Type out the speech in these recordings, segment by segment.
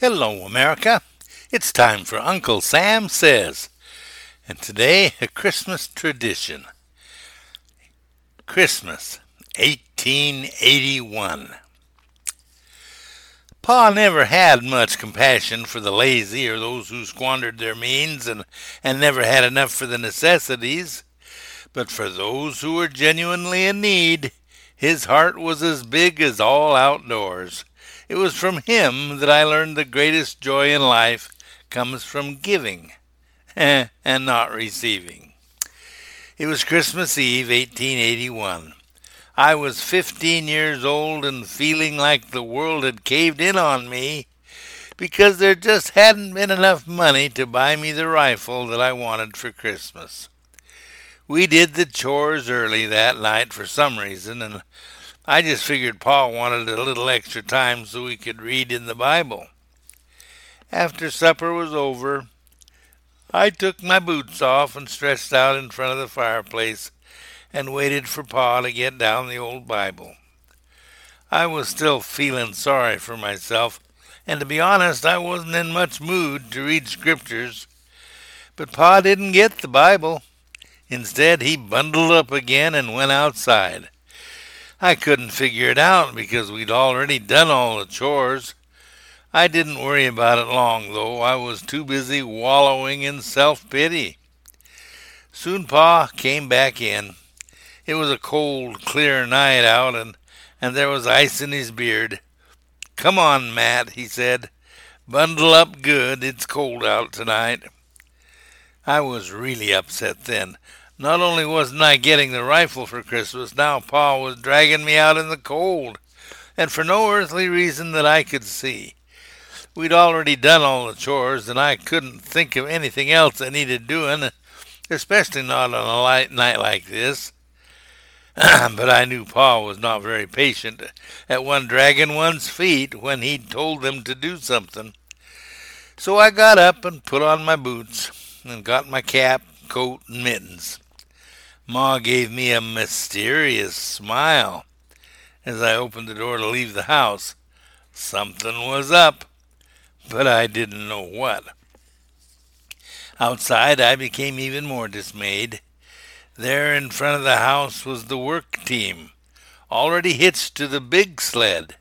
Hello, America. It's time for Uncle Sam Says. And today, a Christmas tradition. Christmas, 1881. Pa never had much compassion for the lazy or those who squandered their means and, and never had enough for the necessities. But for those who were genuinely in need, his heart was as big as all outdoors. It was from him that I learned the greatest joy in life comes from giving and not receiving. It was Christmas Eve, 1881. I was 15 years old and feeling like the world had caved in on me because there just hadn't been enough money to buy me the rifle that I wanted for Christmas. We did the chores early that night for some reason, and I just figured Pa wanted a little extra time so we could read in the Bible. After supper was over, I took my boots off and stretched out in front of the fireplace and waited for Pa to get down the old Bible. I was still feeling sorry for myself, and to be honest, I wasn't in much mood to read scriptures. But Pa didn't get the Bible. Instead, he bundled up again and went outside. I couldn't figure it out because we'd already done all the chores. I didn't worry about it long, though. I was too busy wallowing in self pity. Soon Pa came back in. It was a cold, clear night out, and, and there was ice in his beard. Come on, Matt, he said. Bundle up good. It's cold out tonight. I was really upset then. Not only wasn't I getting the rifle for Christmas, now Pa was dragging me out in the cold, and for no earthly reason that I could see. We'd already done all the chores, and I couldn't think of anything else that needed doing, especially not on a light night like this. but I knew Pa was not very patient at one dragging one's feet when he'd told them to do something. So I got up and put on my boots and got my cap, coat, and mittens. Ma gave me a mysterious smile as I opened the door to leave the house. Something was up, but I didn't know what. Outside, I became even more dismayed. There in front of the house was the work team, already hitched to the big sled.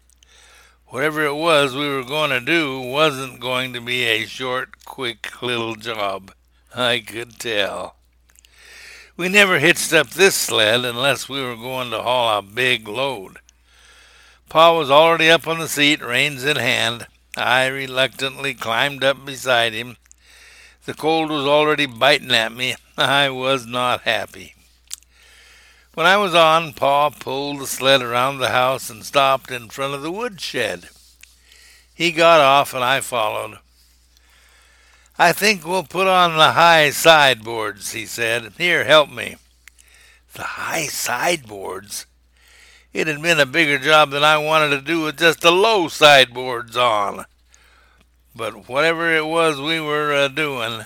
Whatever it was we were going to do wasn't going to be a short, quick little job. I could tell. We never hitched up this sled unless we were going to haul a big load. Pa was already up on the seat, reins in hand. I reluctantly climbed up beside him. The cold was already biting at me. I was not happy. When I was on, Pa pulled the sled around the house and stopped in front of the woodshed. He got off and I followed. I think we'll put on the high sideboards, he said. Here, help me. The high sideboards? It had been a bigger job than I wanted to do with just the low sideboards on. But whatever it was we were uh, doing,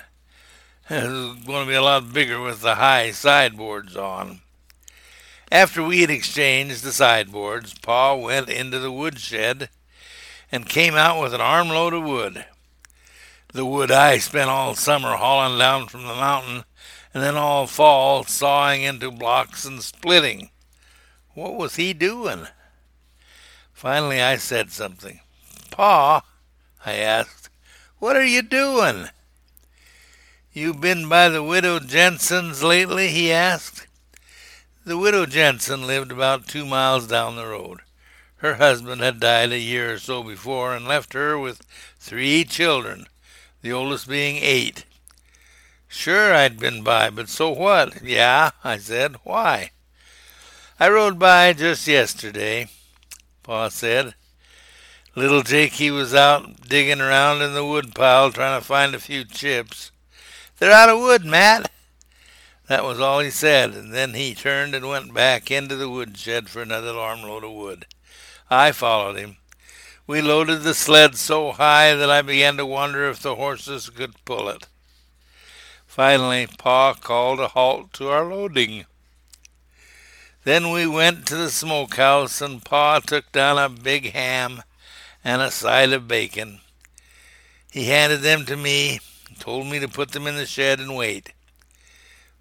it was going to be a lot bigger with the high sideboards on. After we had exchanged the sideboards, Pa went into the woodshed and came out with an armload of wood the wood I spent all summer hauling down from the mountain, and then all fall sawing into blocks and splitting. What was he doing? Finally, I said something. Pa, I asked, what are you doing? You been by the widow Jensen's lately? he asked. The widow Jensen lived about two miles down the road. Her husband had died a year or so before and left her with three children, the oldest being eight. Sure, I'd been by, but so what? Yeah, I said. Why? I rode by just yesterday, Pa said. Little Jakey was out digging around in the woodpile trying to find a few chips. They're out of wood, Matt. That was all he said, and then he turned and went back into the woodshed for another armload of wood. I followed him. We loaded the sled so high that I began to wonder if the horses could pull it. Finally, Pa called a halt to our loading. Then we went to the smokehouse, and Pa took down a big ham and a side of bacon. He handed them to me, told me to put them in the shed and wait.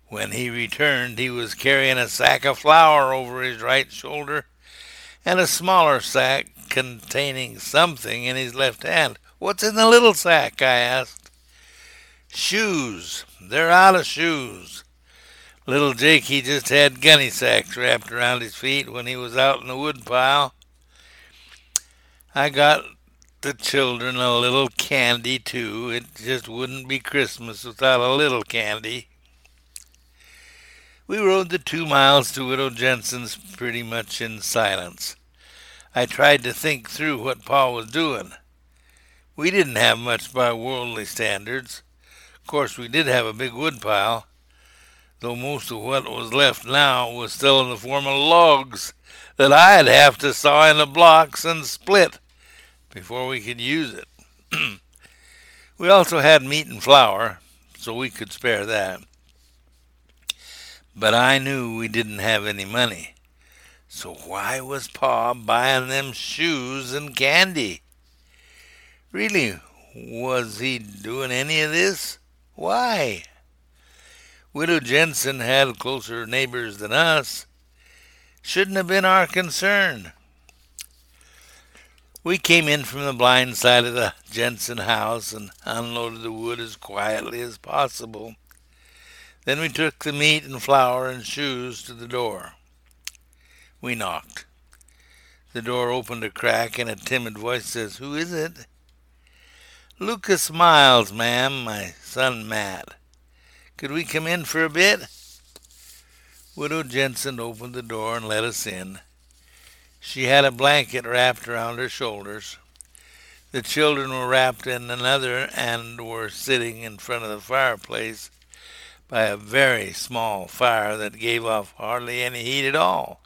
When he returned, he was carrying a sack of flour over his right shoulder and a smaller sack containing something in his left hand. What's in the little sack? I asked. Shoes. They're out of shoes. Little Jake, he just had gunny sacks wrapped around his feet when he was out in the woodpile. I got the children a little candy, too. It just wouldn't be Christmas without a little candy. We rode the two miles to Widow Jensen's pretty much in silence. I tried to think through what Pa was doing. We didn't have much by worldly standards. Of course, we did have a big woodpile, though most of what was left now was still in the form of logs that I'd have to saw into blocks and split before we could use it. we also had meat and flour, so we could spare that. But I knew we didn't have any money. So why was Pa buying them shoes and candy? Really, was he doing any of this? Why? Widow Jensen had closer neighbors than us. Shouldn't have been our concern. We came in from the blind side of the Jensen house and unloaded the wood as quietly as possible. Then we took the meat and flour and shoes to the door. We knocked. The door opened a crack and a timid voice says, Who is it? Lucas Miles, ma'am, my son Matt. Could we come in for a bit? Widow Jensen opened the door and let us in. She had a blanket wrapped around her shoulders. The children were wrapped in another and were sitting in front of the fireplace by a very small fire that gave off hardly any heat at all.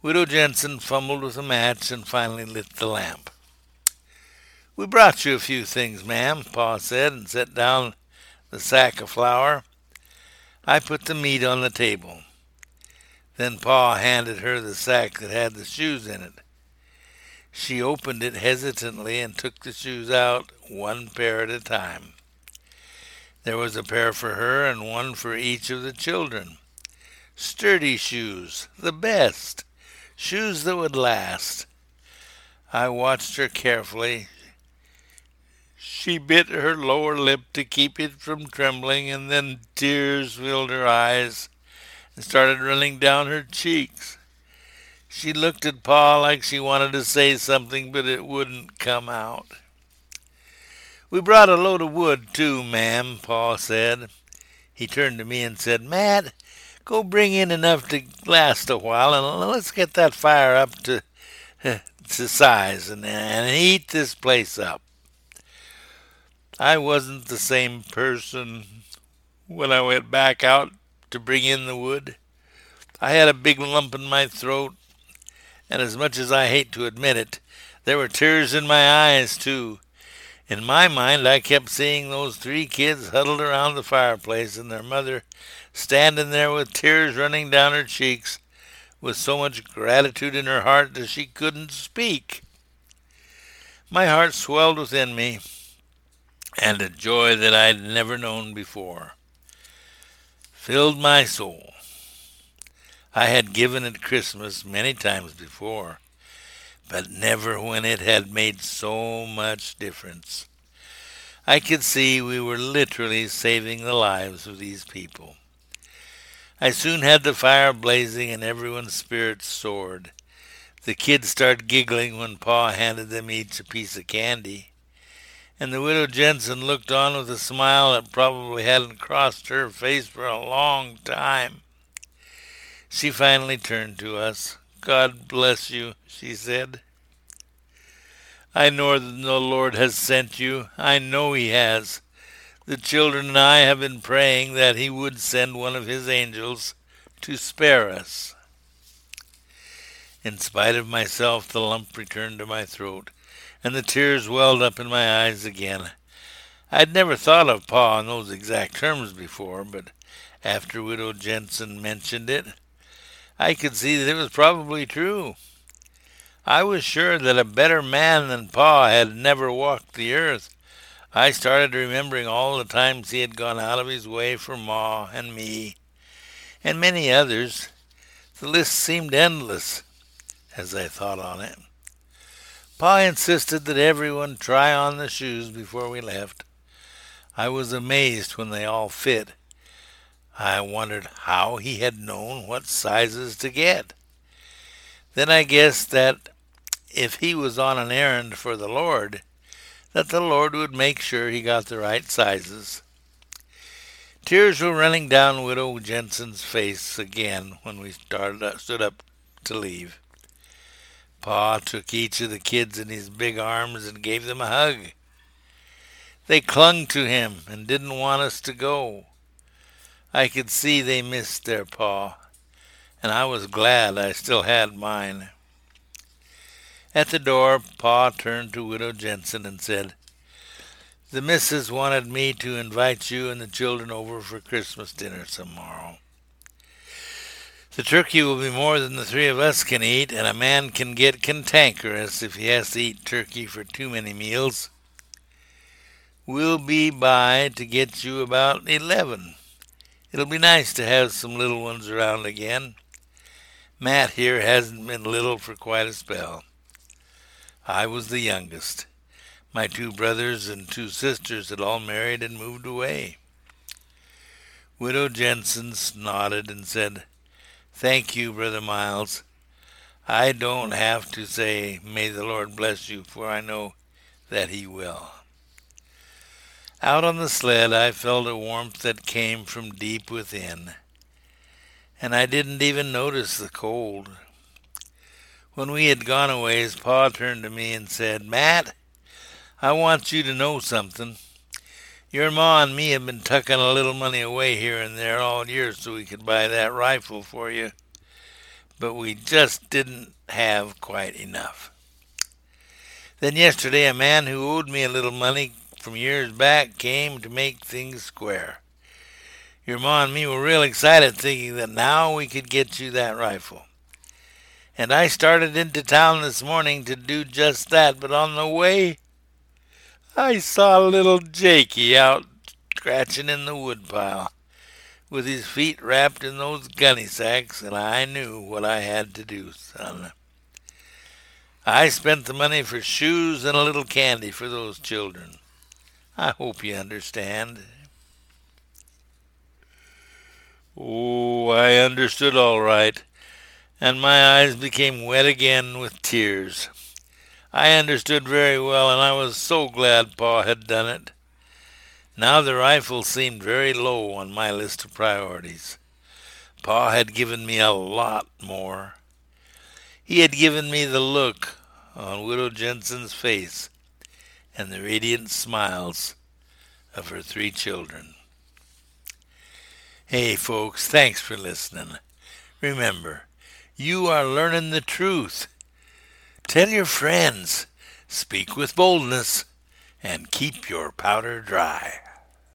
Widow Jensen fumbled with a match and finally lit the lamp. We brought you a few things, ma'am, Pa said, and set down the sack of flour. I put the meat on the table. Then Pa handed her the sack that had the shoes in it. She opened it hesitantly and took the shoes out one pair at a time. There was a pair for her and one for each of the children. Sturdy shoes, the best, shoes that would last. I watched her carefully. She bit her lower lip to keep it from trembling, and then tears filled her eyes and started running down her cheeks. She looked at Pa like she wanted to say something, but it wouldn't come out. We brought a load of wood, too, ma'am, Pa said. He turned to me and said, Matt, go bring in enough to last a while, and let's get that fire up to, to size and, and heat this place up. I wasn't the same person when I went back out to bring in the wood. I had a big lump in my throat, and as much as I hate to admit it, there were tears in my eyes, too. In my mind, I kept seeing those three kids huddled around the fireplace and their mother standing there with tears running down her cheeks, with so much gratitude in her heart that she couldn't speak. My heart swelled within me, and a joy that I'd never known before filled my soul. I had given at Christmas many times before, but never when it had made so much difference. I could see we were literally saving the lives of these people. I soon had the fire blazing and everyone's spirits soared. The kids started giggling when Pa handed them each a piece of candy. And the widow Jensen looked on with a smile that probably hadn't crossed her face for a long time. She finally turned to us. God bless you, she said. I know that the Lord has sent you. I know He has. The children and I have been praying that He would send one of His angels to spare us. In spite of myself, the lump returned to my throat, and the tears welled up in my eyes again. I had never thought of Pa in those exact terms before, but after Widow Jensen mentioned it, I could see that it was probably true. I was sure that a better man than Pa had never walked the earth. I started remembering all the times he had gone out of his way for Ma and me, and many others. The list seemed endless as I thought on it. Pa insisted that everyone try on the shoes before we left. I was amazed when they all fit. I wondered how he had known what sizes to get. Then I guessed that if he was on an errand for the Lord, that the Lord would make sure he got the right sizes. Tears were running down Widow Jensen's face again when we started up, stood up to leave. Pa took each of the kids in his big arms and gave them a hug. They clung to him and didn't want us to go. I could see they missed their pa, and I was glad I still had mine. At the door, Pa turned to Widow Jensen and said, The missus wanted me to invite you and the children over for Christmas dinner tomorrow. The turkey will be more than the three of us can eat, and a man can get cantankerous if he has to eat turkey for too many meals. We'll be by to get you about eleven. It'll be nice to have some little ones around again. Matt here hasn't been little for quite a spell. I was the youngest. My two brothers and two sisters had all married and moved away. Widow Jensen nodded and said, Thank you, Brother Miles. I don't have to say, May the Lord bless you, for I know that He will. Out on the sled, I felt a warmth that came from deep within, and I didn't even notice the cold. When we had gone a ways, Pa turned to me and said, Matt, I want you to know something. Your ma and me have been tucking a little money away here and there all year so we could buy that rifle for you, but we just didn't have quite enough. Then yesterday a man who owed me a little money from years back came to make things square. Your ma and me were real excited thinking that now we could get you that rifle and I started into town this morning to do just that, but on the way I saw little Jakey out scratching in the woodpile with his feet wrapped in those gunny sacks, and I knew what I had to do, son. I spent the money for shoes and a little candy for those children. I hope you understand. Oh, I understood all right and my eyes became wet again with tears. I understood very well, and I was so glad Pa had done it. Now the rifle seemed very low on my list of priorities. Pa had given me a lot more. He had given me the look on Widow Jensen's face and the radiant smiles of her three children. Hey, folks, thanks for listening. Remember, you are learning the truth. Tell your friends, speak with boldness, and keep your powder dry.